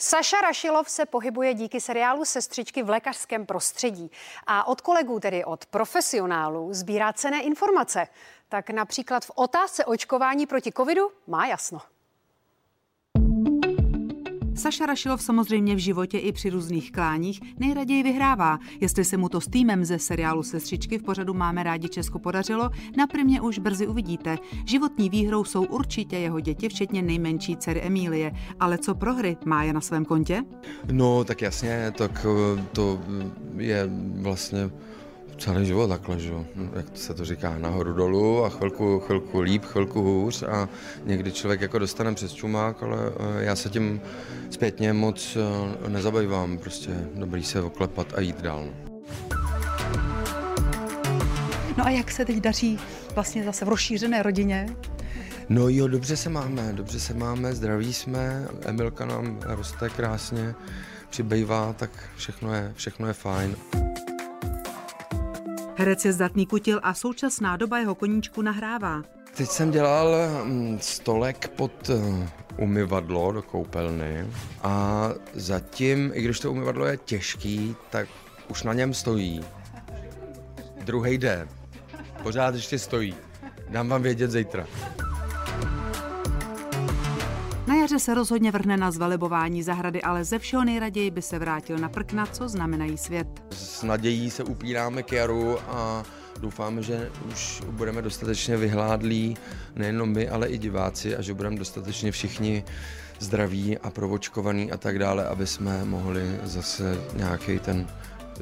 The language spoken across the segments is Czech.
Saša Rašilov se pohybuje díky seriálu Sestřičky v lékařském prostředí a od kolegů, tedy od profesionálů, sbírá cené informace. Tak například v otázce očkování proti covidu má jasno. Saša Rašilov samozřejmě v životě i při různých kláních nejraději vyhrává. Jestli se mu to s týmem ze seriálu Sestřičky v pořadu Máme rádi Česko podařilo, na primě už brzy uvidíte. Životní výhrou jsou určitě jeho děti, včetně nejmenší dcery Emílie. Ale co prohry má je na svém kontě? No, tak jasně, tak eh, to je vlastně celý život takhle, že? jak se to říká, nahoru dolů a chvilku, chvilku líp, chvilku hůř a někdy člověk jako dostane přes čumák, ale eh, já se tím zpětně moc eh, nezabývám, prostě dobrý se oklepat a jít dál. No. no a jak se teď daří vlastně zase v rozšířené rodině? No jo, dobře se máme, dobře se máme, zdraví jsme, Emilka nám roste krásně, přibývá, tak všechno je, všechno je fajn. Herec je zdatný kutil a současná doba jeho koníčku nahrává. Teď jsem dělal mm, stolek pod eh, umyvadlo do koupelny a zatím, i když to umyvadlo je těžký, tak už na něm stojí. Druhý jde. Pořád ještě stojí. Dám vám vědět zítra. Na jaře se rozhodně vrhne na zvelebování zahrady, ale ze všeho nejraději by se vrátil na prkna, co znamenají svět. S nadějí se upíráme k jaru a doufáme, že už budeme dostatečně vyhládlí, nejenom my, ale i diváci a že budeme dostatečně všichni zdraví a provočkovaní a tak dále, aby jsme mohli zase nějaký ten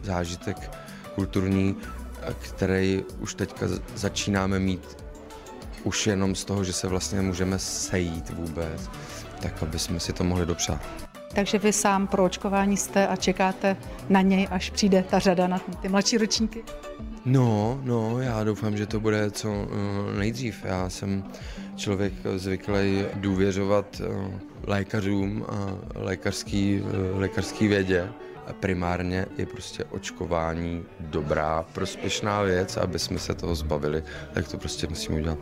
zážitek kulturní, který už teďka začínáme mít už jenom z toho, že se vlastně můžeme sejít vůbec tak aby jsme si to mohli dopřát. Takže vy sám pro očkování jste a čekáte na něj, až přijde ta řada na ty mladší ročníky? No, no, já doufám, že to bude co uh, nejdřív. Já jsem člověk zvyklý důvěřovat uh, lékařům a lékařský, uh, lékařský vědě. Primárně je prostě očkování dobrá, prospěšná věc, aby jsme se toho zbavili, tak to prostě musíme udělat.